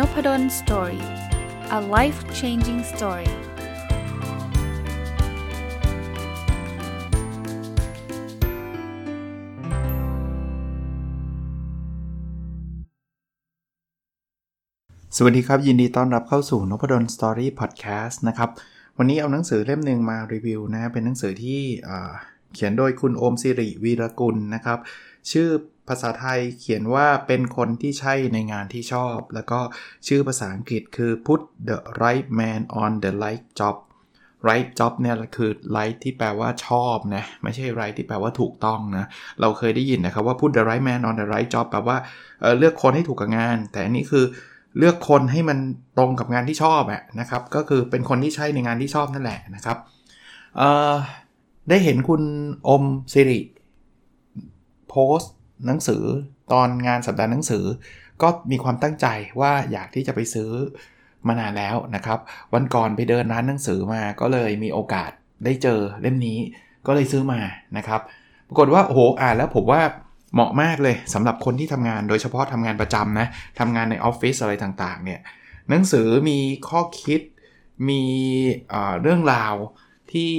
Nopadol Story a life changing story สวัสดีครับ ยินดีต้อนรับเข้าสู่นพดล Story Podcast นะครับ วันนี้เอาหนังสือเล่มหนึ่งมารีวิวนะ เป็นหนังสือที่เขียนโดยคุณโอมสิริวีรกุลนะครับ ชื่อภาษาไทยเขียนว่าเป็นคนที่ใช่ในงานที่ชอบ แล้วก็ชื่อภาษาอังกฤษคือ put the right man on the right job right job เนี่ยคือ right ที่แปลว่าชอบนะไม่ใช่ right ที่แปลว่าถูกต้องนะเราเคยได้ยินนะครับว่า put the right man on the right job แปลว่าเเลือกคนให้ถูกกับงาน แต่อันนี้คือเลือกคนให้มันตรงกับงานที่ชอบอะนะครับก็คือเป็นคนที่ใช่ในงานที่ชอบนั่นแหละนะครับได้เห็นคุณอมสิริ โพสต์หนังสือตอนงานสัปดาห์หนังสือ ก็มีความตั้งใจว่าอยากที่จะไปซื้อมานานแล้วนะครับ วันก่อนไปเดินร้านหนังสือมาก็เลยมีโอกาสได้เจอเล่มนี้ก็เลยซื้อมานะครับ ปรากฏว่าโอ้โหอ่านแล้วผมว่าเหมาะมากเลยสำหรับคนที่ทำงานโดยเฉพาะทำงานประจำนะทำงานในออฟฟิศอะไรต่างๆเนี่ยหนังสือมีข้อคิดมีเรื่องราวที่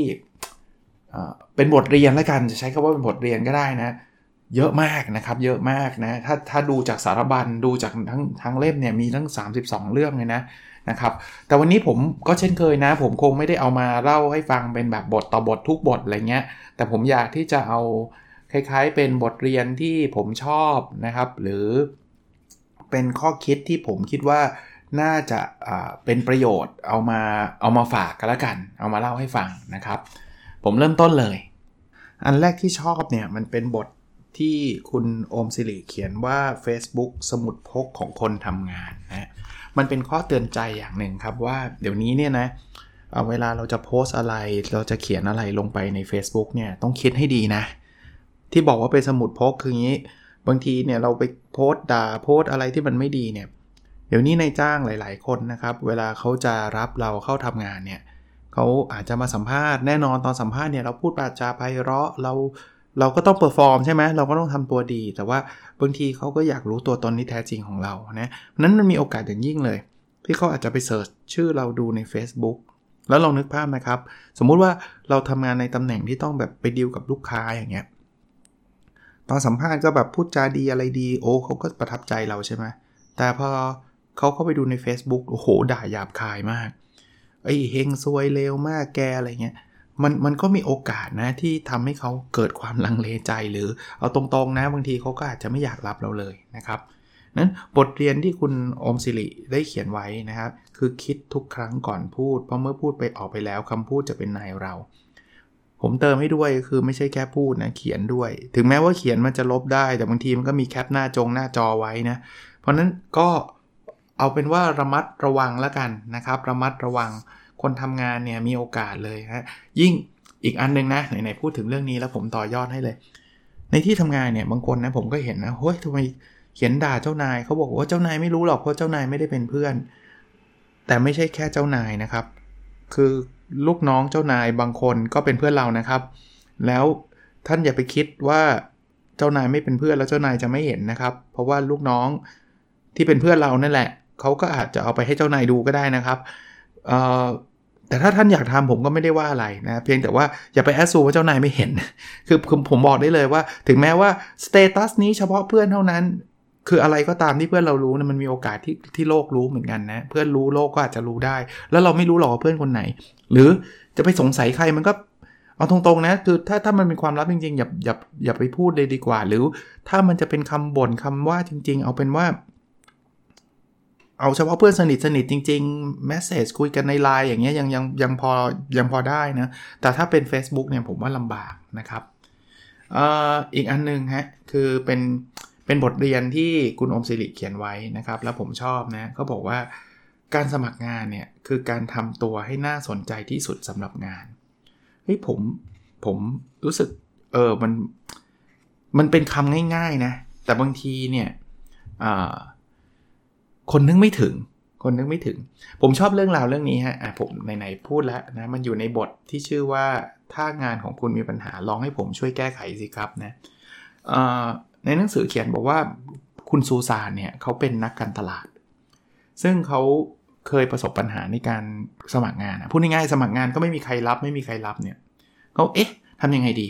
เป็นบทเรียนแล้วกันจะใช้คำว่าเป็นบทเรียนก็ได้นะ เยอะมากนะครับ เยอะมากนะ ถ้าถ้าดูจากสารบัญดูจากทั้งทั้งเล่มเนี่ยมีทั้ง 32 เรื่องเลยนะนะครับ แต่วันนี้ผมก็เช่นเคยนะ ผมคงไม่ได้เอามาเล่าให้ฟังเป็นแบบบทต่อบททุกบทอะไรเงี้ย แต่ผมอยากที่จะเอาคล้ายๆ เป็นบทเรียนที่ผมชอบนะครับ หรือเป็นข้อคิดที่ผมคิดว่าน่าจะเป็นประโยชน์เอามาเอามาฝากกันละกัน เอามาเล่าให้ฟังนะครับ ผมเริ่มต้นเลย อันแรกที่ชอบเนี่ยมันเป็นบท ที่คุณโอมสิริเขียนว่า Facebook สมุดพกของคนทำงานนะมันเป็นข้อเตือนใจอย่างหนึ่งครับว่าเดี๋ยวนี้เนี่ยนะเวลาเราจะโพสอะไร เราจะเขียนอะไรลงไปใน Facebook เนี่ยต้องคิดให้ดีนะ ที่บอกว่าเป็นสมุดพกคืองี้ บางทีเนี่ยเราไปโพสต์ด่าโพสต์อะไรที่มันไม่ดีเนี่ยเดี๋ยวนี้นายจ้างหลาย ๆ คนนะครับ เวลาเขาจะรับเราเข้าทำงานเนี่ยเขาอาจจะมาสัมภาษณ์แน่นอนตอนสัมภาษณ์เนี่ยเราพูดปราจาไพเราะเรา เราก็ต้อง perform ใช่ไหมเราก็ต้องทำตัวดี แต่ว่าบางทีเขาก็อยากรู้ตัวตนที่แท้จริงของเรานะนั้นมันมีโอกาสอย่างยิ่งเลย ที่เขาอาจจะไป search ชื่อเราดูใน Facebook แล้วลองนึกภาพนะครับ สมมุติว่าเราทำงานในตำแหน่งที่ต้องแบบไปดีลกับลูกค้าอย่างเงี้ยตอนสัมภาษณ์ก็แบบพูดจาดีอะไรดี โอ้เขาก็ประทับใจเราใช่ไหมแต่พอเขาเข้าไปดูใน Facebook โอ้โห ด่าหยาบคายมากไอ้เฮงซวยเลวมากแกอะไรเงี้ย มันมันก็มีโอกาสนะที่ทำให้เขาเกิดความลังเลใจหรือเอาตรงๆนะบางทีเขาก็อาจจะไม่อยากรับเราเลยนะครับนั้นบทเรียนที่คุณอมสิริได้เขียนไว้นะครับ คือคิดทุกครั้งก่อนพูด เพราะเมื่อพูดไปออกไปแล้วคำพูดจะเป็นนายเรา ผมเติมให้ด้วยคือไม่ใช่แค่พูดนะเขียนด้วย ถึงแม้ว่าเขียนมันจะลบได้ แต่บางทีมันก็มีแคปหน้าจงหน้าจอไว้นะ เพราะนั้นก็เอาเป็นว่าระมัดระวังแล้วกันนะครับ ระมัดระวัง คนทำงานเนี่ยมีโอกาสเลยฮะยิ่งอีกอันนึงนะไหนๆพูดถึงเรื่องนี้แล้วผมต่อยอดให้เลย ในที่ทำงานเนี่ยบางคนนะผมก็เห็นนะเฮ้ยทำไมเขียนด่าเจ้านายเขาบอกว่าเจ้านายไม่รู้หรอกเพราะเจ้านายไม่ได้เป็นเพื่อน แต่ไม่ใช่แค่เจ้านายนะครับ คือลูกน้องเจ้านายบางคนก็เป็นเพื่อนเรานะครับ แล้วท่านอย่าไปคิดว่าเจ้านายไม่เป็นเพื่อนแล้วเจ้านายจะไม่เห็นนะครับ เพราะว่าลูกน้องที่เป็นเพื่อนเรานั่นแหละเขาก็อาจจะเอาไปให้เจ้านายดูก็ได้นะครับ แต่ถ้าท่านอยากทำผมก็ไม่ได้ว่าอะไรนะเพียงแต่ว่าอย่าไปแอสซูว่าเจ้านายไม่เห็น คือผมบอกได้เลยว่า ถึงแม้ว่าสเตตัสนี้เฉพาะเพื่อนเท่านั้น คืออะไรก็ตามที่เพื่อนเรารู้นะมันมีโอกาสที่ที่โลกรู้เหมือนกันนะ เพื่อนรู้โลกก็อาจจะรู้ได้ แล้วเราไม่รู้หรอกว่าเพื่อนคนไหน หรือจะไปสงสัยใครมันก็เอาตรงๆนะคือถ้าถ้ามันเป็นความลับจริงๆอย่าอย่าอย่าไปพูดเลยดีกว่า หรือถ้ามันจะเป็นคำบ่นคำว่าจริง ๆ เอาเป็นว่า เอาเฉพาะเพื่อนสนิทสนิทจริงๆ แมสเซจคุยกันในไลน์อย่างเงี้ยยังยังยังพอยังพอได้นะ แต่ถ้าเป็น Facebook เนี่ยผมว่าลำบากนะครับออีกอันนึงฮะ คือเป็นเป็นบทเรียนที่คุณอมศิริเขียนไว้นะครับ แล้วผมชอบนะเขาบอกว่าการสมัครงานเนี่ย คือการทำตัวให้น่าสนใจที่สุดสำหรับงานเฮ้ยผมผมรู้สึกเออมันมันเป็นคำง่าย ๆนะ แต่บางทีเนี่ย คนนึกไม่ถึง คนนึกไม่ถึง ผมชอบเรื่องราวเรื่องนี้ฮะอะผมไหนๆพูดแล้วนะมันอยู่ในบทที่ชื่อว่าถ้างานของคุณมีปัญหาลองให้ผมช่วยแก้ไขสิครับนะในหนังสือเขียนบอกว่าคุณซูซานเนี่ยเขาเป็นนักการตลาด ซึ่งเขาเคยประสบปัญหาในการสมัครงานพูดง่ายๆสมัครงานก็ไม่มีใครรับ ไม่มีใครรับเนี่ยเขาเอ๊ะทำยังไงดี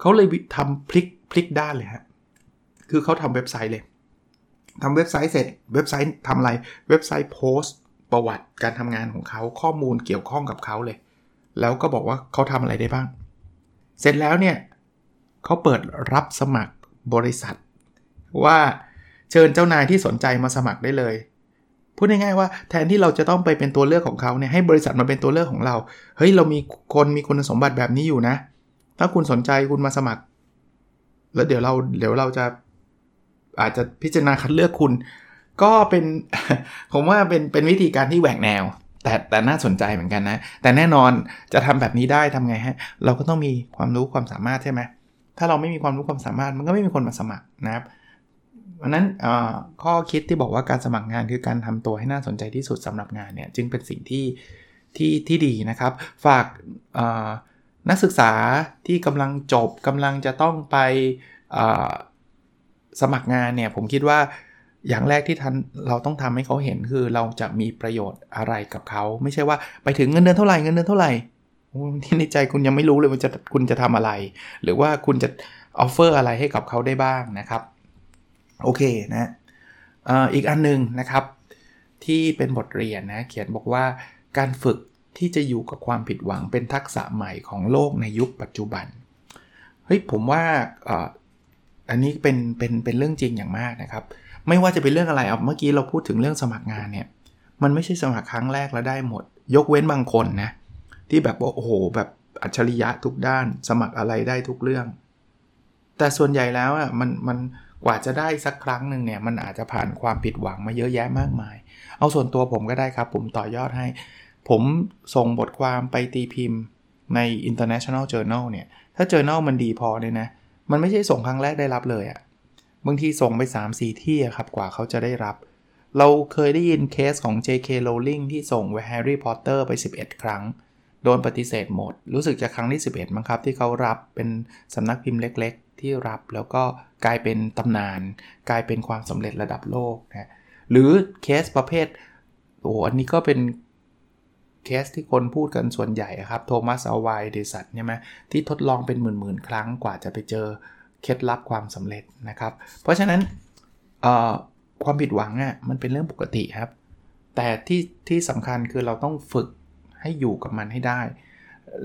เขาเลยทำพลิกพลิกด้านเลยฮะคือเขาทำเว็บไซต์เลย ทำเว็บไซต์เสร็จเว็บไซต์ทำอะไร เว็บไซต์โพสต์ประวัติการทำงานของเขาข้อมูลเกี่ยวข้องกับเขาเลย แล้วก็บอกว่าเขาทำอะไรได้บ้าง เสร็จแล้วเนี่ยเขาเปิดรับสมัครบริษัท ว่าเชิญเจ้านายที่สนใจมาสมัครได้เลย พูดง่ายๆว่าแทนที่เราจะต้องไปเป็นตัวเลือกของเขาเนี่ยให้บริษัทมาเป็นตัวเลือกของเราเฮ้ยเรามีคนมีคุณสมบัติแบบนี้อยู่นะ ถ้าคุณสนใจคุณมาสมัคร แล้วเดี๋ยวเราเดี๋ยวเราจะ อาจจะพิจารณาคัดเลือกคุณ ก็เป็นผมว่าเป็นเป็นวิธีการที่แหวกแนว แต่แต่น่าสนใจเหมือนกันนะ แต่แน่นอนจะทำแบบนี้ได้ทำไงฮะ เราก็ต้องมีความรู้ความสามารถใช่ไหมถ้าเราไม่มีความรู้ความสามารถมันก็ไม่มีคนมาสมัครนะครับเพราะนั้นข้อคิดที่บอกว่าการสมัครงานคือการทำตัวให้น่าสนใจที่สุดสำหรับงานเนี่ยจึงเป็นสิ่งที่ที่ที่ดีนะครับ ฝากนักศึกษาที่กำลังจบกำลังจะต้องไป สมัครงานเนี่ยผมคิดว่าอย่างแรกที่ทันเราต้องทำให้เขาเห็นคือเราจะมีประโยชน์อะไรกับเขา ไม่ใช่ว่าไปถึงเงินเดือนเท่าไหร่เงินเดือนเท่าไหร่ที่ในใจคุณยังไม่รู้เลยว่าจะคุณจะทำอะไร หรือว่าคุณจะออฟเฟอร์อะไรให้กับเขาได้บ้างนะครับโอเคนะอีกอันนึงนะครับ ที่เป็นบทเรียนนะเขียนบอกว่าการฝึกที่จะอยู่กับความผิดหวังเป็นทักษะใหม่ของโลกในยุคปัจจุบันเฮ้ยผมว่า อันนี้เป็นเป็นเป็นเรื่องจริงอย่างมากนะครับ ไม่ว่าจะเป็นเรื่องอะไรเอาเมื่อกี้เราพูดถึงเรื่องสมัครงานเนี่ย มันไม่ใช่สมัครครั้งแรกแล้วได้หมด ยกเว้นบางคนนะที่แบบโอ้โหแบบอัจฉริยะทุกด้าน สมัครอะไรได้ทุกเรื่อง แต่ส่วนใหญ่แล้วอะมันมันกว่าจะได้สักครั้งหนึ่งเนี่ยมันอาจจะผ่านความผิดหวังมาเยอะแยะมากมาย เอาส่วนตัวผมก็ได้ครับ ผมต่อยอดให้ ผมส่งบทความไปตีพิมพ์ใน International Journal เนี่ย ถ้า Journal มันดีพอเนี่ยนะ มันไม่ใช่ส่งครั้งแรกได้รับเลยอะ่ะบางทีส่งไป 3-4 ที่ครับกว่าเขาจะได้รับ เราเคยได้ยินเคสของ J.K. Rowling ที่ส่งไป Harry Potter ไป 11 ครั้ง โดนปฏิเสธหมด รู้สึกจะครั้งที่ 11 มั้งครับ ที่เขารับเป็นสำนักพิมพ์เล็กๆ ที่รับแล้วก็กลายเป็นตำนาน กลายเป็นความสำเร็จระดับโลกนะหรือเคสประเภทโอ้อันนี้ก็เป็น เคสที่คนพูดกันส่วนใหญ่ครับโทมัสอลไวเดสัตใช่ไหมที่ทดลองเป็นหมื่นๆ ครั้งกว่าจะไปเจอเคล็ดลับความสำเร็จนะครับ เพราะฉะนั้นความผิดหวังอะมันเป็นเรื่องปกติครับ แต่ที่ที่สำคัญคือเราต้องฝึกให้อยู่กับมันให้ได้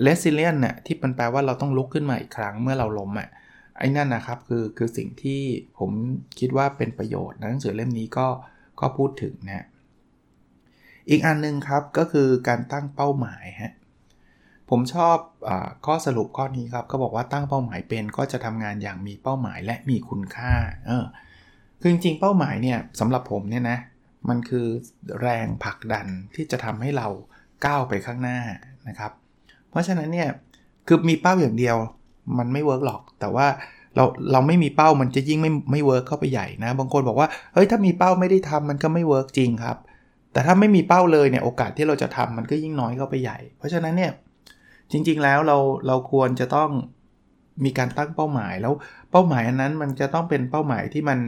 resilient น่ะที่มันแปลว่าเราต้องลุกขึ้นมาอีกครั้งเมื่อเราล้มอะไอ้นั่นนะครับคือคือสิ่งที่ผมคิดว่าเป็นประโยชน์หนังสือเล่มนี้ก็ก็พูดถึงนะ อีกอันนึงครับก็คือการตั้งเป้าหมายฮะผมชอบอข้อสรุปข้อนี้ครับเขาบอกว่าตั้งเป้าหมายเป็นก็จะทำงานอย่างมีเป้าหมายและมีคุณค่าเออคือจริงๆเป้าหมายเนี่ยสำหรับผมเนี่ยนะมันคือแรงผลักดันที่จะทำให้เราก้าวไปข้างหน้านะครับ เพราะฉะนั้นเนี่ยคือมีเป้าอย่างเดียวมันไม่ work หรอก แต่ว่าเราเราไม่มีเป้ามันจะยิ่งไม่ไม่ work เข้าไปใหญ่นะ บางคนบอกว่าเฮ้ยถ้ามีเป้าไม่ได้ทำมันก็ไม่ work จริงครับ แต่ถ้าไม่มีเป้าเลยเนี่ยโอกาสที่เราจะทำมันก็ยิ่งน้อยเข้าไปใหญ่ เพราะฉะนั้นเนี่ยจริงๆแล้วเราเราควรจะต้องมีการตั้งเป้าหมายแล้วเป้าหมายอันนั้นมันจะต้องเป็นเป้าหมายที่มัน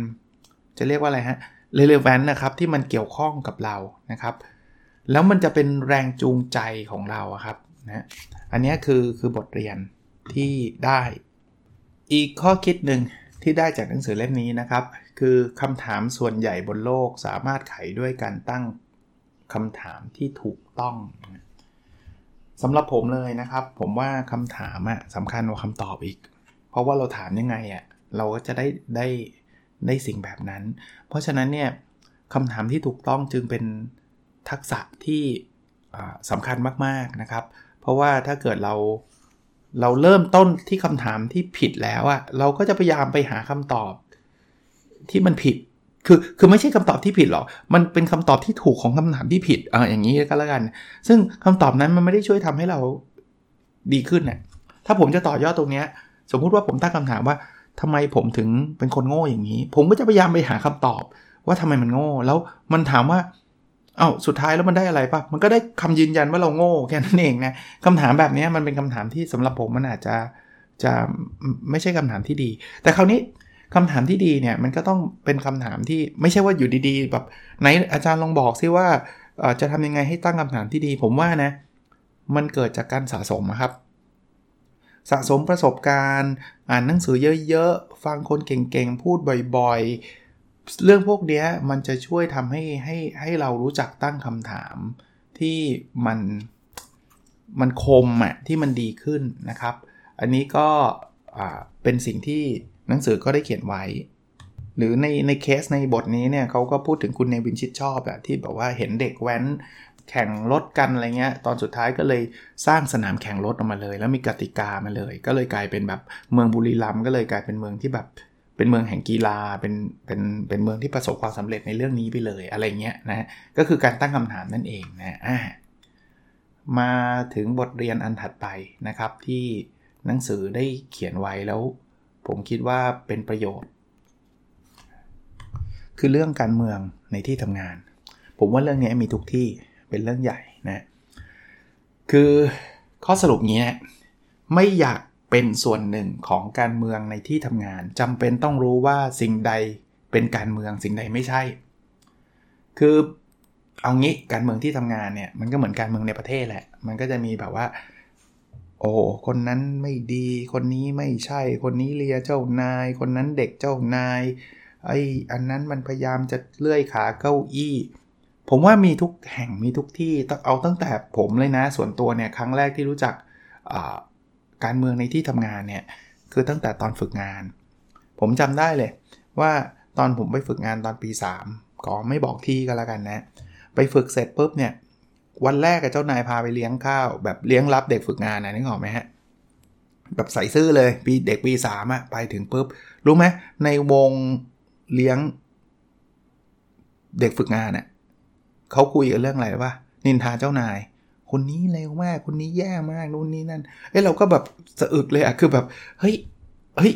จะเรียกว่าอะไรฮะ relevant นะครับที่มันเกี่ยวข้องกับเรานะครับ แล้วมันจะเป็นแรงจูงใจของเราครับนะอันนี้คือคือบทเรียนที่ได้ อีกข้อคิดหนึ่งที่ได้จากหนังสือเล่มนี้นะครับ คือคำถามส่วนใหญ่บนโลกสามารถไขด้วยการตั้ง คำถามที่ถูกต้องสำหรับผมเลยนะครับ ผมว่าคำถามอะสำคัญกว่าคำตอบอีก เพราะว่าเราถามยังไงอะเราก็จะได้ได้ได้สิ่งแบบนั้น เพราะฉะนั้นเนี่ยคำถามที่ถูกต้องจึงเป็นทักษะที่สำคัญมากๆนะครับ เพราะว่าถ้าเกิดเราเราเริ่มต้นที่คำถามที่ผิดแล้วอะเราก็จะพยายามไปหาคำตอบที่มันผิด คือคือไม่ใช่คำตอบที่ผิดหรอก มันเป็นคำตอบที่ถูกของคำถามที่ผิดอ่าอย่างนี้ก็แล้วกัน ซึ่งคำตอบนั้นมันไม่ได้ช่วยทำให้เราดีขึ้นเนะ่ยถ้าผมจะต่อยอดตรงเนี้ย สมมุติว่าผมตั้งคำถามว่าทำไมผมถึงเป็นคนโง่อย่างนี้ ผมก็จะพยายามไปหาคำตอบ ว่าทำไมมันโง่ แล้วมันถามว่าเอา้าสุดท้ายแล้วมันได้อะไรปะมันก็ได้คำยืนยันว่าเราโง่แค่นั้นเองนะคำถามแบบนี้มันเป็นคำถามที่สำหรับผมมันอาจจะจะไม่ใช่คำถามที่ดี แต่คราวนี้ คำถามที่ดีเนี่ยมันก็ต้องเป็นคำถามที่ไม่ใช่ว่าอยู่ดีๆ แบบไหนอาจารย์ลองบอกซิว่าจะทำยังไงให้ตั้งคำถามที่ดี ผมว่านะมันเกิดจากการสะสมครับ สะสมประสบการณ์ อ่านหนังสือเยอะๆ ฟังคนเก่งๆ พูดบ่อยๆ เรื่องพวกนี้มันจะช่วยทำให้ให้ให้เรารู้จักตั้งคำถามที่มันมันคมอะที่มันดีขึ้นนะครับ อันนี้ก็เป็นสิ่งที่ หนังสือก็ได้เขียนไว้ หรือในในเคสในบทนี้เนี่ยเขาก็พูดถึงคุณเนวินชิดชอบอะที่แบบว่าเห็นเด็กแว้นแข่งรถกันอะไรเงี้ย ตอนสุดท้ายก็เลยสร้างสนามแข่งรถออกมาเลย แล้วมีกติกามาเลย ก็เลยกลายเป็นแบบเมืองบุรีรัมย์ก็เลยกลายเป็นเมืองที่แบบเป็นเมืองแห่งกีฬา เป็นเป็นเป็นเมืองที่ประสบความสำเร็จในเรื่องนี้ไปเลยอะไรเงี้ยนะก็คือการตั้งคำถามนั่นเองนะอ่ามาถึงบทเรียนอันถัดไปนะครับที่หนังสือได้เขียนไว้แล้ว ผมคิดว่าเป็นประโยชน์ คือเรื่องการเมืองในที่ทำงาน ผมว่าเรื่องนี้มีทุกที่เป็นเรื่องใหญ่นะคือข้อสรุปงี้นะไม่อยากเป็นส่วนหนึ่งของการเมืองในที่ทำงาน จำเป็นต้องรู้ว่าสิ่งใดเป็นการเมืองสิ่งใดไม่ใช่ คือเอางี้การเมืองที่ทำงานเนี่ยมันก็เหมือนการเมืองในประเทศแหละ มันก็จะมีแบบว่า โอ้คนนั้นไม่ดี คนนี้ไม่ใช่ คนนี้เลียเจ้านาย คนนั้นเด็กเจ้านาย ไอ้อันนั้นมันพยายามจะเลื่อยขาเก้าอี้ ผมว่ามีทุกแห่งมีทุกที่เอาตั้งแต่ผมเลยนะ ส่วนตัวเนี่ยครั้งแรกที่รู้จักการเมืองในที่ทำงานเนี่ยคือตั้งแต่ตอนฝึกงาน ผมจำได้เลย ว่าตอนผมไปฝึกงานตอนปี 3 ก็ไม่บอกที่ก็แล้วกันนะ ไปฝึกเสร็จปุ๊บเนี่ย วันแรกกับเจ้านายพาไปเลี้ยงข้าว แบบเลี้ยงรับเด็กฝึกงานนะนึกออกไหมฮะแบบใส่ซื่อเลยปีเด็กปีสามอะไปถึงปุ๊บ รู้ไหมในวงเลี้ยง เด็กฝึกงานเน่ยเขาคุยกันเรื่องอะไรว่านินทาเจ้านาย คนนี้เลวมาก คนนี้แย่มากนู่นนี่นั่นเอ้เราก็แบบสะอึกเลยอะคือแบบ เฮ้ยเฮ้ย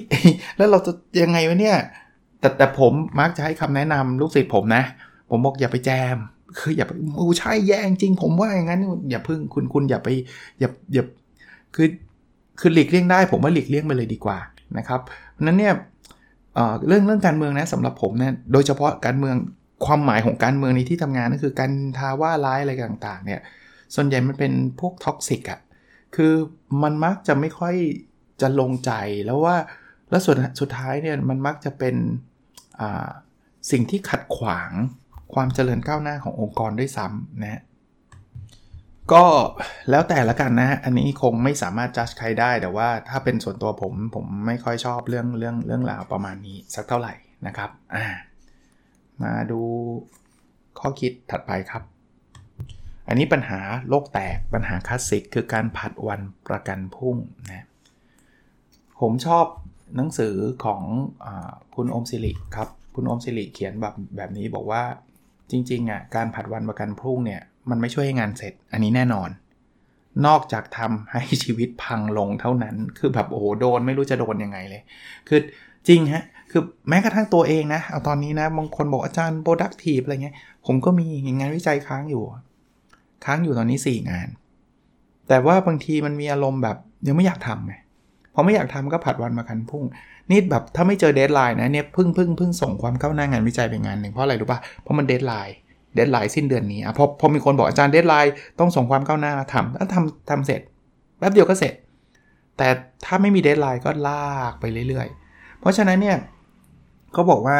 แล้วเราจะยังไงวะเนี่ย แต่แต่ผมมักจะให้คำแนะนำลูกศิษย์ผมนะ ผมบอกอย่าไปแจม คืออย่าไปโอ้ใช่แย่จริง ผมว่าอย่างนั้น อย่าพึ่งคุณคุณอย่าไปอย่าอย่าคือคือหลีกเลี่ยงได้ ผมว่าหลีกเลี่ยงไปเลยดีกว่านะครับเพราะนั้นเนี่ยเรื่องเรื่องการเมืองนะสำหรับผมเนี่ยโดยเฉพาะการเมืองความหมายของการเมืองในที่ทำงานก็คือการทาว่าร้ายอะไรต่างๆเนี่ยส่วนใหญ่มันเป็นพวกท็อกซิกอะคือมันมักจะไม่ค่อยจะลงใจแล้วว่าแล้วส่วนสุดท้ายเนี่ยมันมักจะเป็นสิ่งที่ขัดขวาง ความเจริญก้าวหน้าขององค์กรด้วยซ้ำนะก็แล้วแต่ละกันนะอันนี้คงไม่สามารถจัดใครได้แต่ว่าถ้าเป็นส่วนตัวผมผมไม่ค่อยชอบเรื่องเรื่องเรื่องราวประมาณนี้สักเท่าไหร่นะครับอ่ามาดูข้อคิดถัดไปครับ อันนี้ปัญหาโลกแตกปัญหาคลาสสิกคือการผัดวันประกันพรุ่งนะผมชอบหนังสือของอคุณอมศิริครับ คุณอมศิริเขียนแบบแบบนี้บอกว่า จริงๆอะการผัดวันประกันพรุ่งเนี่ยมันไม่ช่วยให้งานเสร็จอันนี้แน่นอน นอกจากทำให้ชีวิตพังลงเท่านั้น คือแบบโอ้โหโดนไม่รู้จะโดนยังไงเลย คือจริงฮะคือแม้กระทั่งตัวเองนะเอาตอนนี้นะบางคนบอกอาจารย์ productive อะไรเงี้ย ผมก็มีงานวิจัยค้างอยู่ ค้างอยู่ตอนนี้ 4 งาน แต่ว่าบางทีมันมีอารมณ์แบบยังไม่อยากทำไง พอไม่อยากทำก็ผัดวันประกันพรุ่ง นี่แบบถ้าไม่เจอ deadline นะเนี่ยพึ่งพึ่งพึ่งส่งความก้าวหน้างานวิจัยไปงานหนึ่งเพราะอะไรรู้ป่ะเพราะมัน deadline deadline สิ้นเดือนนี้อะพอพอมีคนบอกอาจารย์ deadline ต้องส่งความก้าวหน้าทำแล้วทำทำเสร็จแป๊บเดียวก็เสร็จ แต่ถ้าไม่มีเดทไลน์ก็ลากไปเรื่อยๆ เพราะฉะนั้นเนี่ยเขาบอกว่า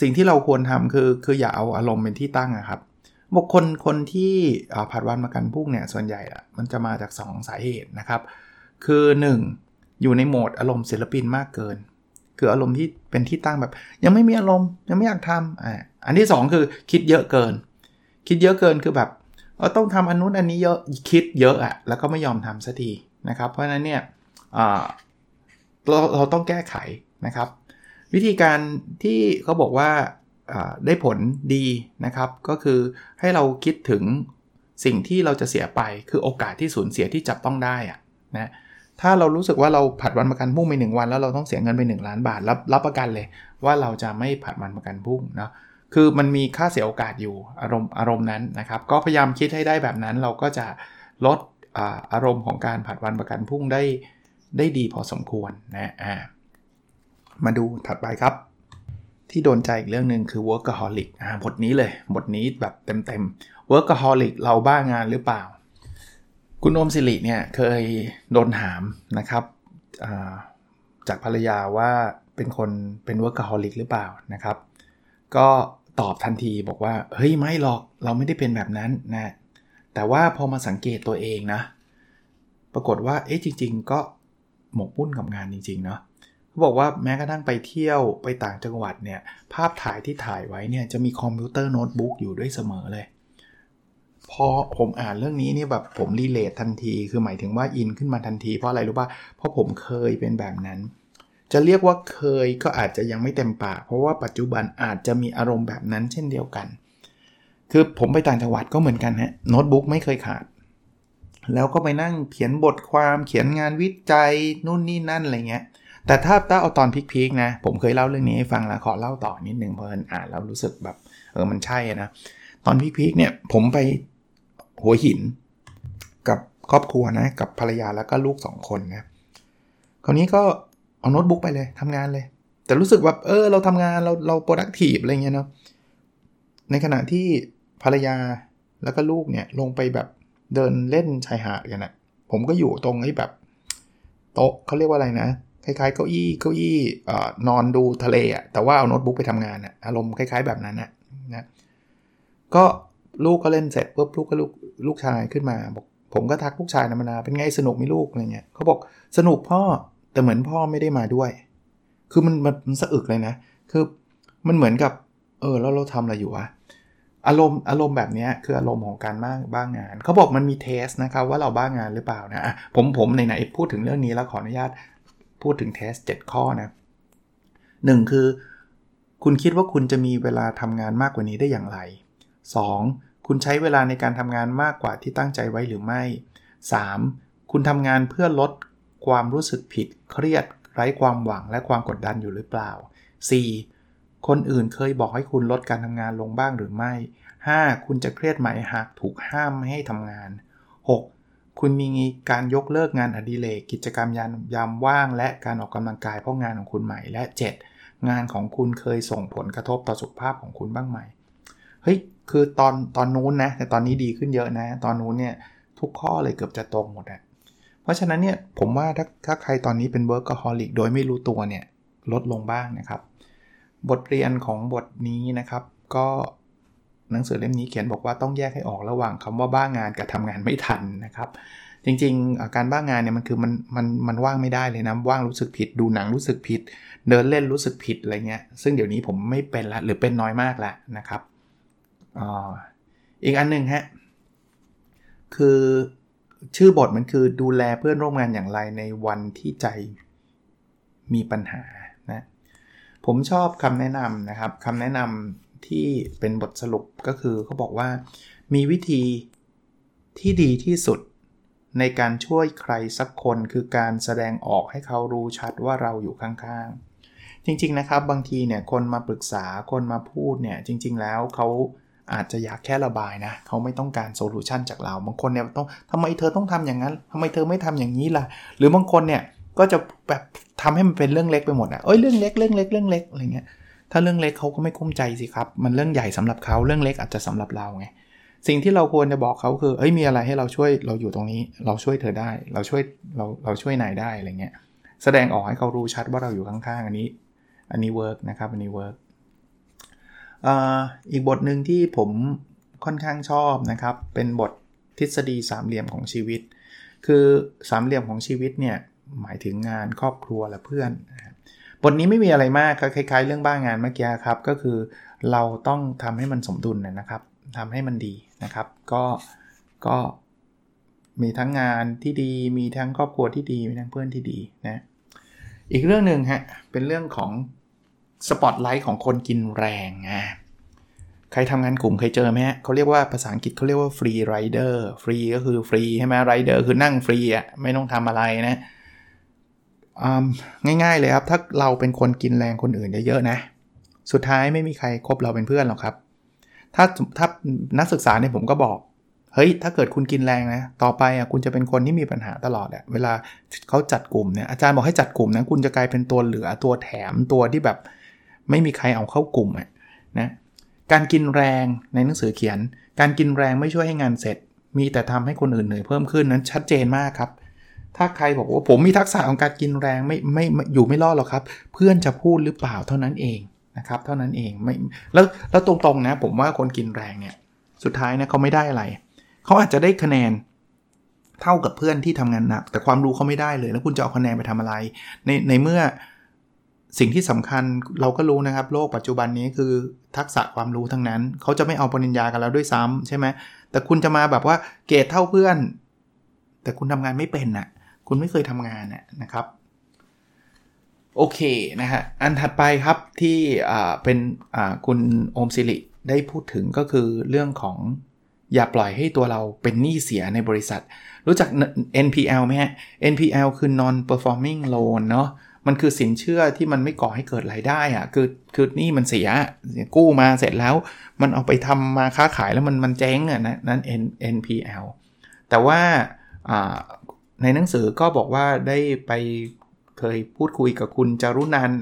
สิ่งที่เราควรทำคือคืออย่าเอาอารมณ์เป็นที่ตั้งอะครับบุคคลคนที่ผัดวันมากันพุ่งเนี่ยส่วนใหญ่อะมันจะมาจาก 2 สาเหตุนะครับ คือ 1. อยู่ในโหมดอารมณ์ศิลปินมากเกิน คืออารมณ์ที่เป็นที่ตั้งแบบ ยังไม่มีอารมณ์ยังไม่อยากทำอ่าอันที่ 2 คือคิดเยอะเกิน คิดเยอะเกินคือแบบเราต้องทำอันนู้นอันนี้เยอะคิดเยอะอะแล้วก็ไม่ยอมทำสักทีนะครับ เพราะฉะนั้นเนี่ยเราเราต้องแก้ไขนะครับ วิธีการที่เขาบอกว่าได้ผลดีนะครับ ก็คือให้เราคิดถึงสิ่งที่เราจะเสียไปคือโอกาสที่สูญเสียที่จับต้องได้อะนะ ถ้าเรารู้สึกว่าเราผัดวันประกันพรุ่งไป1วัน แล้วเราต้องเสียเงินไป 1 ล้านบาท รับรับประกันเลย ว่าเราจะไม่ผัดวันประกันพรุ่งเนาะคือมันมีค่าเสียโอกาสอยู่อารมณ์อารมณ์นั้นนะครับ ก็พยายามคิดให้ได้แบบนั้นเราก็จะลดอารมณ์ของการผัดวันประกันพรุ่งได้ได้ดีพอสมควรนะอ่ามาดูถัดไปครับ ที่โดนใจอีกเรื่องหนึ่งคือ workaholic อ่าบทนี้เลยบทนี้แบบเต็มๆ workaholic เราบ้างานหรือเปล่า คุณอมสิริเนี่ยเคยโดนถามนะครับจากภรรยาว่าเป็นคนเป็น workaholic หรือเปล่านะครับ ก็ตอบทันทีบอกว่า เฮ้ย ไม่หรอกเราไม่ได้เป็นแบบนั้นนะแต่ว่าพอมาสังเกตตัวเองนะ ปรากฏว่าเอ๊ะจริง ๆ ก็หมกมุ่นกับงานจริง ๆ เนาะเขาบอกว่าแม้กระทั่งไปเที่ยวไปต่างจังหวัดเนี่ย ภาพถ่ายที่ถ่ายไว้เนี่ยจะมีคอมพิวเตอร์โน้ตบุ๊กอยู่ด้วยเสมอเลย พอผมอ่านเรื่องนี้นี่แบบผม relate ทันที คือหมายถึงว่า in ขึ้นมาทันทีเพราะอะไรรู้ป่ะเพราะผมเคยเป็นแบบนั้น จะเรียกว่าเคยก็อาจจะยังไม่เต็มปากเพราะว่าปัจจุบันอาจจะมีอารมณ์แบบนั้นเช่นเดียวกัน คือผมไปต่างจังหวัดก็เหมือนกันฮะโน้ตบุ๊กไม่เคยขาด แล้วก็ไปนั่งเขียนบทความเขียนงานวิจัยนู่นนี่นั่นอะไรเงี้ยแต่ถ้าถ้าเอาตอน peak ๆนะ ผมเคยเล่าเรื่องนี้ให้ฟังแล้วขอเล่าต่อนิดนึงเพราะอ่านแล้วรู้สึกแบบเออมันใช่นะตอนพีคๆเนี่ยผมไป หัวหิน กับครอบครัวนะ กับภรรยาแล้วก็ลูก 2 คนนะคราวนี้ก็เอาโน้ตบุ๊กไปเลยทำงานเลย แต่รู้สึกแบบเออเราทำงานเราเรา productive อะไรเงี้ยเนาะในขณะที่ภรรยาแล้วก็ลูกเนี่ยลงไปแบบเดินเล่นชายหาดกันนะผมก็อยู่ตรงไอ้แบบโต๊ะเขาเรียกว่าอะไรนะคล้ายๆเก้าอี้เก้าอี้นอนดูทะเลอะแต่ว่าเอาโน้ตบุ๊กไปทำงานอะอารมณ์คล้าย ๆแบบนั้นนะนะก็ ลูกก็เล่นเสร็จปุ๊บลูกก็ลูกลูกชายขึ้นมาบอกผมก็ทักลูกชายธรรมดาเป็นไงสนุกไหมลูกอะไรเงี้ยเขาบอกสนุกพ่อแต่เหมือนพ่อไม่ได้มาด้วย คือมันมันสะอึกเลยนะ คือมันเหมือนกับ เออแล้วเราทำอะไรอยู่วะอารมณ์อารมณ์แบบนี้คืออารมณ์ของการบ้างบ้างงาน เขาบอกมันมีเทสนะครับว่าเราบ้างงานหรือเปล่านะผมผมไหนๆพูดถึงเรื่องนี้แล้วขออนุญาตพูดถึงเทส 7 ข้อนะหนึ่งคือ คุณคิดว่าคุณจะมีเวลาทำงานมากกว่านี้ได้อย่างไร 2. คุณใช้เวลาในการทำงานมากกว่าที่ตั้งใจไว้หรือไม่ 3. คุณทำงานเพื่อลดความรู้สึกผิด เครียด ไร้ความหวังและความกดดันอยู่หรือเปล่า 4. คนอื่นเคยบอกให้คุณลดการทำงานลงบ้างหรือไม่ 5. คุณจะเครียดไหมหากถูกห้ามไม่ให้ทำงาน 6. คุณมีการยกเลิกงานอดิเรกกิจกรรมยามยามว่าง และการออกกำลังกายเพราะงานของคุณใหม่และ 7. งานของคุณเคยส่งผลกระทบต่อสุขภาพของคุณบ้างไหม เฮ้ยคือตอนตอนนู้นนะแต่ตอนนี้ดีขึ้นเยอะนะ ตอนนู้นเนี่ยทุกข้อเลยเกือบจะตรงหมดอะเพราะฉะนั้นเนี่ยผมว่าถ้าถ้าใครตอนนี้เป็น workaholic โดยไม่รู้ตัวเนี่ยลดลงบ้างนะครับ บทเรียนของบทนี้นะครับ ก็หนังสือเล่มนี้เขียนบอกว่าต้องแยกให้ออกระหว่างคำว่าบ้างงานกับทำงานไม่ทันนะครับ จริงๆ การบ้างงานเนี่ยมันคือมันมันมันว่างไม่ได้เลยนะว่างรู้สึกผิด ดูหนังรู้สึกผิด เดินเล่นรู้สึกผิดอะไรเงี้ยซึ่งเดี๋ยวนี้ผมไม่เป็นละหรือเป็นน้อยมากล้วนะครับ อีกอันหนึ่งฮะ คือชื่อบทมันคือดูแลเพื่อนร่วมงานอย่างไรในวันที่ใจมีปัญหานะผมชอบคำแนะนำนะครับคำแนะนำที่เป็นบทสรุปก็คือเขาบอกว่ามีวิธีที่ดีที่สุดในการช่วยใครสักคนคือการแสดงออกให้เขารู้ชัดว่าเราอยู่ข้างๆ จริงๆนะครับบางทีเนี่ยคนมาปรึกษาคนมาพูดเนี่ยจริง ๆ แล้วเขา อาจจะอยากแค่ระบายนะ เขาไม่ต้องการโซลูชันจากเรา บางคนเนี่ยต้องทำไมเธอต้องทำอย่างนั้นทำไมเธอไม่ทำอย่างนี้ล่ะ หรือบางคนเนี่ยก็จะแบบทำให้มันเป็นเรื่องเล็กไปหมดอะเอ้ยเรื่องเล็กเรื่องเล็กเรื่องเล็กอะไรเงี้ย ถ้าเรื่องเล็กเขาก็ไม่กลุ้มใจสิครับ มันเรื่องใหญ่สำหรับเขาเรื่องเล็กอาจจะสำหรับเราไง สิ่งที่เราควรจะบอกเขาคือ เอ้ยมีอะไรให้เราช่วยเราอยู่ตรงนี้ เราช่วยเธอได้ เราช่วยเราเราช่วยนายได้อะไรเงี้ย แสดงออกให้เขารู้ชัดว่าเราอยู่ข้างๆอันนี้ อันนี้ work นะครับ อันนี้ work อีกบทหนึ่งที่ผมค่อนข้างชอบนะครับ เป็นบททฤษฎีสามเหลี่ยมของชีวิต คือสามเหลี่ยมของชีวิตเนี่ยหมายถึงงานครอบครัวและเพื่อน บทนี้ไม่มีอะไรมากคล้าย ๆ เรื่องบ้างงานเมื่อกี้ครับ ก็คือเราต้องทำให้มันสมดุลนะครับทำให้มันดีนะครับ ก็ก็มีทั้งงานที่ดี มีทั้งครอบครัวที่ดี มีทั้งเพื่อนที่ดีนะ อีกเรื่องหนึ่งฮะ เป็นเรื่องของ สปอตไลท์ของคนกินแรงอะใครทำงานกลุ่มเคยเจอไหมฮะเขาเรียกว่าภาษาอังกฤษเขาเรียกว่า free rider free ก็คือฟรีใช่ไหมไรเดอร์คือนั่งฟรีอะไม่ต้องทำอะไรนะง่ายๆเลยครับ ถ้าเราเป็นคนกินแรงคนอื่นเยอะๆนะ สุดท้ายไม่มีใครคบเราเป็นเพื่อนหรอกครับ ถ้าถ้านักศึกษาเนี่ยผมก็บอก เฮ้ย ถ้าเกิดคุณกินแรงนะ ต่อไปอะคุณจะเป็นคนที่มีปัญหาตลอดอะเวลาเขาจัดกลุ่มเนี่ยอาจารย์บอกให้จัดกลุ่มนะคุณจะกลายเป็นตัวเหลือตัวแถมตัวที่แบบ ไม่มีใครเอาเข้ากลุ่มอะนะการกินแรงในหนังสือเขียน การกินแรงไม่ช่วยให้งานเสร็จ มีแต่ทำให้คนอื่นเหนื่อยเพิ่มขึ้นนั้นชัดเจนมากครับ ถ้าใครบอกว่าผมมีทักษะของการกินแรงไม่ไม่อยู่ไม่รอดหรอกครับ เพื่อนจะพูดหรือเปล่าเท่านั้นเองนะครับ เท่านั้นเองไม่แล้วแล้วตรงๆนะ ผมว่าคนกินแรงเนี่ยสุดท้ายนะเขาไม่ได้อะไร เขาอาจจะได้คะแนนเท่ากับเพื่อนที่ทำงานหนัก แต่ความรู้เขาไม่ได้เลย แล้วคุณจะเอาคะแนนไปทำอะไร ในในเมื่อ สิ่งที่สำคัญเราก็รู้นะครับ โลกปัจจุบันนี้คือทักษะความรู้ทั้งนั้น เขาจะไม่เอาปริญญากันแล้วด้วยซ้ำใช่ไหมแต่คุณจะมาแบบว่าเกรดเท่าเพื่อน แต่คุณทำงานไม่เป็นน่ะ คุณไม่เคยทำงานน่ะนะครับโอเคนะฮะอันถัดไปครับที่เป็นคุณโอมสิริได้พูดถึงก็คือเรื่องของอย่าปล่อยให้ตัวเราเป็นหนี้เสียในบริษัท รู้จัก NPL ไหมฮะ NPL คือ non performing loan เนาะ มันคือสินเชื่อที่มันไม่ก่อให้เกิดรายได้อะคือคือนี่มันเสียกู้มาเสร็จแล้วมันเอาไปทำมาค้าขายแล้วมันมันเจ๊งอะนะนั่น NPL แต่ว่าในหนังสือก็บอกว่าได้ไปเคยพูดคุยกับคุณจารุนัน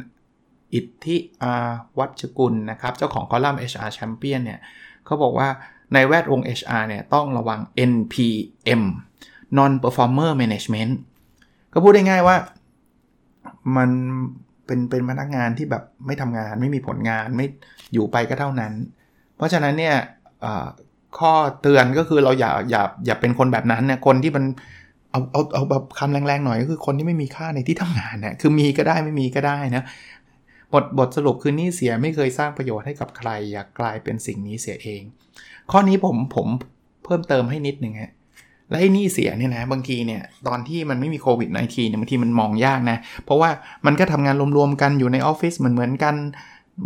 อิทธิอาวัชกุลนะครับ เจ้าของคอลัมน์ HR Champion เนี่ยเขาบอกว่าในแวดวง HR เนี่ยต้องระวัง NPM non performer management ก็พูดได้ง่ายว่า มันเป็นเป็นพนักงานที่แบบไม่ทำงานไม่มีผลงานไม่อยู่ไปก็เท่านั้น เพราะฉะนั้นเนี่ยข้อเตือนก็คือเราอย่าอย่าอย่าเป็นคนแบบนั้นเนี่ยคนที่มันเอาเอาเอาแบบคำแรงๆหน่อยก็คือคนที่ไม่มีค่าในที่ทำงานเนี่ยคือมีก็ได้ไม่มีก็ได้นะบทบทสรุปคือนี่เสียไม่เคยสร้างประโยชน์ให้กับใคร อยากกลายเป็นสิ่งนี้เสียเอง ข้อนี้ผมผมเพิ่มเติมให้นิดนึงฮะ และไอ้นี่เสียเนี่ยนะบางทีเนี่ยตอนที่มันไม่มีโควิด -19 เนี่ยบางทีมันมองยากนะ เพราะว่ามันก็ทำงานรวมๆกันอยู่ในออฟฟิศเหมือนเหมือนกัน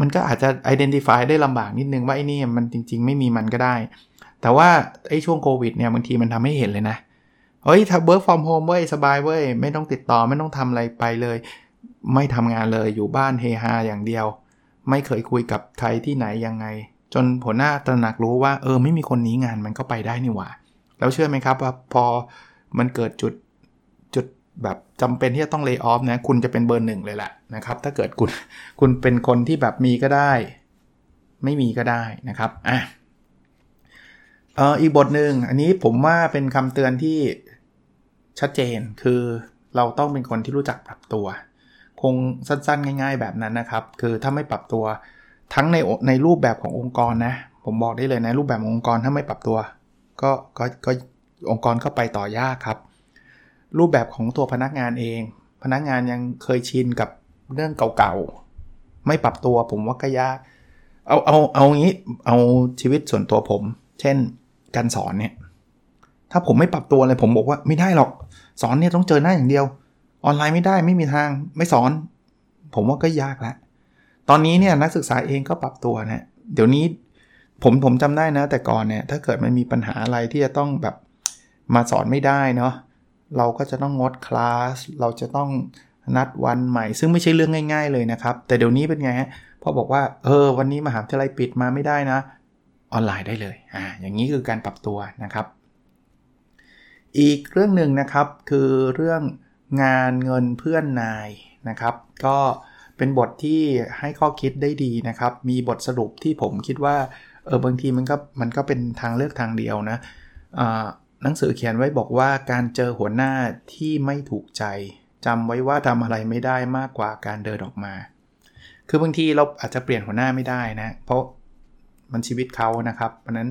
มันก็อาจจะ identify ได้ลำบากนิดนึงว่าไอ้นี่มันจริง ๆ ไม่มีมันก็ได้ แต่ว่าไอ้ช่วงโควิดเนี่ยบางทีมันทำให้เห็นเลยนะเฮ้ยถ้า work from home เว้ยสบายเว้ยไม่ต้องติดต่อไม่ต้องทำอะไรไปเลย ไม่ทำงานเลยอยู่บ้านเฮฮาอย่างเดียว ไม่เคยคุยกับใครที่ไหนยังไง จนผลหน้าตระหนักรู้ว่าเออไม่มีคนนี้งานมันก็ไปได้นี่หว่า แล้วเชื่อไหมครับว่าพอมันเกิดจุดจุดแบบจำเป็นที่จะต้องเลิกออฟนะคุณจะเป็นเบอร์หนึ่งเลยแหละนะครับ ถ้าเกิดคุณคุณเป็นคนที่แบบมีก็ได้ ไม่มีก็ได้นะครับอะเอออีกบทหนึ่งอันนี้ผมว่าเป็นคำเตือนที่ชัดเจนคือเราต้องเป็นคนที่รู้จักปรับตัว คงสั้นๆ ง่าย ๆ แบบนั้นนะครับ คือถ้าไม่ปรับตัวทั้งในในรูปแบบขององค์กรนะ ผมบอกได้เลยนะรูปแบบองค์กรถ้าไม่ปรับตัว ก็ก็ก็องค์กรก็ไปต่อยากครับ รูปแบบของตัวพนักงานเอง พนักงานยังเคยชินกับเรื่องเก่าๆ ไม่ปรับตัวผมว่าก็ยาก เอาเอาเอางี้เอาชีวิตส่วนตัวผม เช่นการสอนเนี่ย ถ้าผมไม่ปรับตัวเลยผมบอกว่าไม่ได้หรอกสอนเนี่ยต้องเจอหน้าอย่างเดียว ออนไลน์ไม่ได้ไม่มีทางไม่สอน ผมว่าก็ยากล้วตอนนี้เนี่ยนักศึกษาเองก็ปรับตัวนะเดี๋ยวนี้ ผมผมจำได้นะ แต่ก่อนเนี่ยถ้าเกิดมันมีปัญหาอะไรที่จะต้องแบบมาสอนไม่ได้เนาะเราก็จะต้องงดคลาส เราจะต้องนัดวันใหม่ ซึ่งไม่ใช่เรื่องง่าย ๆเลยนะครับ แต่เดี๋ยวนี้เป็นไงฮะพอบอกว่าเออวันนี้มหาวิทยาลัยปิดมาไม่ได้นะ ออนไลน์ได้เลยอ่าอย่างนี้คือการปรับตัวนะครับ อีกเรื่องหนึ่งนะครับคือเรื่องงานเงินเพื่อนนายนะครับ ก็เป็นบทที่ให้ข้อคิดได้ดีนะครับ มีบทสรุปที่ผมคิดว่า เออบางทีมันก็มันก็เป็นทางเลือกทางเดียวนะหนังสือเขียนไว้บอกว่าการเจอหัวหน้าที่ไม่ถูกใจจำไว้ว่าทำอะไรไม่ได้มากกว่าการเดินออกมา คือบางทีเราอาจจะเปลี่ยนหัวหน้าไม่ได้นะ เพราะมันชีวิตเขานะครับ เพราะนั้น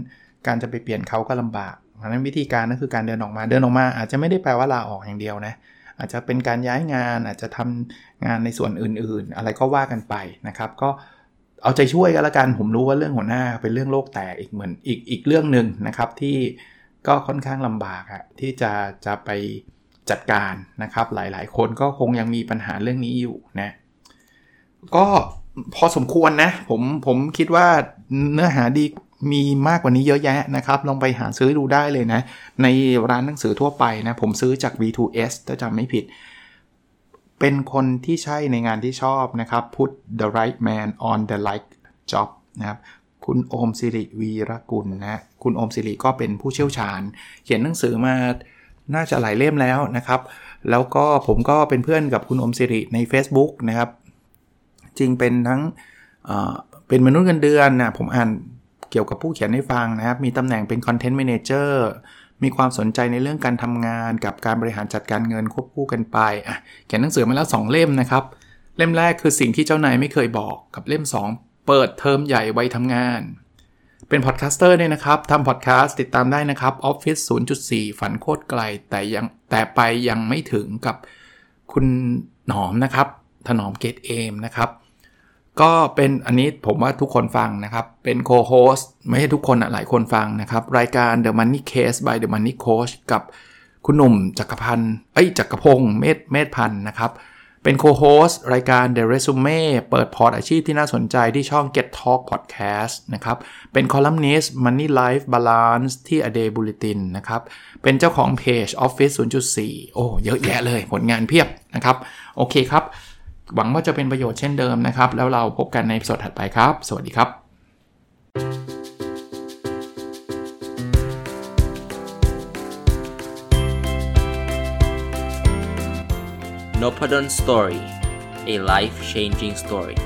การจะไปเปลี่ยนเขาก็ลำบากเพราะนั้นวิธีการก็คือการเดินออกมา เดินออกมาอาจจะไม่ได้แปลว่าลาออกอย่างเดียวนะ อาจจะเป็นการย้ายงานอาจจะทำงานในส่วนอื่นๆ อะไรก็ว่ากันไปนะครับ ก็ เอาใจช่วยกันละกัน ผมรู้ว่าเรื่องหัวหน้าเป็นเรื่องโลกแตกอีกเหมือนอีกอีกเรื่องหนึ่งนะครับ ที่ก็ค่อนข้างลำบากอะที่จะจะไปจัดการนะครับ หลายๆ คนก็คงยังมีปัญหาเรื่องนี้อยู่นะก็พอสมควรนะผมผมคิดว่าเนื้อหาดีมีมากกว่านี้เยอะแยะนะครับ ลองไปหาซื้อดูได้เลยนะ ในร้านหนังสือทั่วไปนะ ผมซื้อจาก V2S ถ้าจำไม่ผิด เป็นคนที่ใช่ในงานที่ชอบนะครับ put the right man on the right job นะครับคุณโอมสิริวีรกุลนะคุณโอมสิริก็เป็นผู้เชี่ยวชาญ เขียนหนังสือมาน่าจะหลายเล่มแล้วนะครับ แล้วก็ผมก็เป็นเพื่อนกับคุณโอมสิริใน Facebook นะครับ จริงเป็นทั้งเป็นมนุษย์เงินเดือนนะผมอ่านเกี่ยวกับผู้เขียนให้ฟังนะครับ มีตำแหน่งเป็น Content Manager มีความสนใจในเรื่องการทำงาน กับการบริหารจัดการเงินควบคู่กันไปอะเขียนหนังสือมาแล้ว 2 เล่มนะครับ เล่มแรกคือสิ่งที่เจ้านายไม่เคยบอกกับเล่ม 2 เปิดเทอมใหญ่ไว้ทำงาน เป็น podcaster เนี่ยนะครับทำพอดแคสต์ติดตามได้นะครับ Office 0.4 ฝันโคตรไกลแต่ยังแต่ไปยังไม่ถึงกับคุณหนอมนะครับถนอมเกตุเอมนะครับ ก็เป็นอันนี้ผมว่าทุกคนฟังนะครับ เป็น co-host ไม่ใช่ทุกคนอะหลายคนฟังนะครับ รายการ The Money Case by The Money Coach กับคุณหนุ่มจักรพันธ์เอ้ยจักรพงษ์เมษเมษพันธุ์นะครับ เป็น co-host รายการ The Resume เปิดพอร์ตอาชีพที่น่าสนใจที่ช่อง Get Talk Podcast นะครับ เป็นคอลัมนิสต์ Money Life Balance ที่ A Day Bulletin นะครับ เป็นเจ้าของเพจ Office 0.4 โอ้ เยอะแยะเลยผลงานเพียบนะครับ โอเคครับ หวังว่าจะเป็นประโยชน์เช่นเดิมนะครับ แล้วเราพบกันในบทถัดไปครับ สวัสดีครับ n o p a d o n Story a life changing story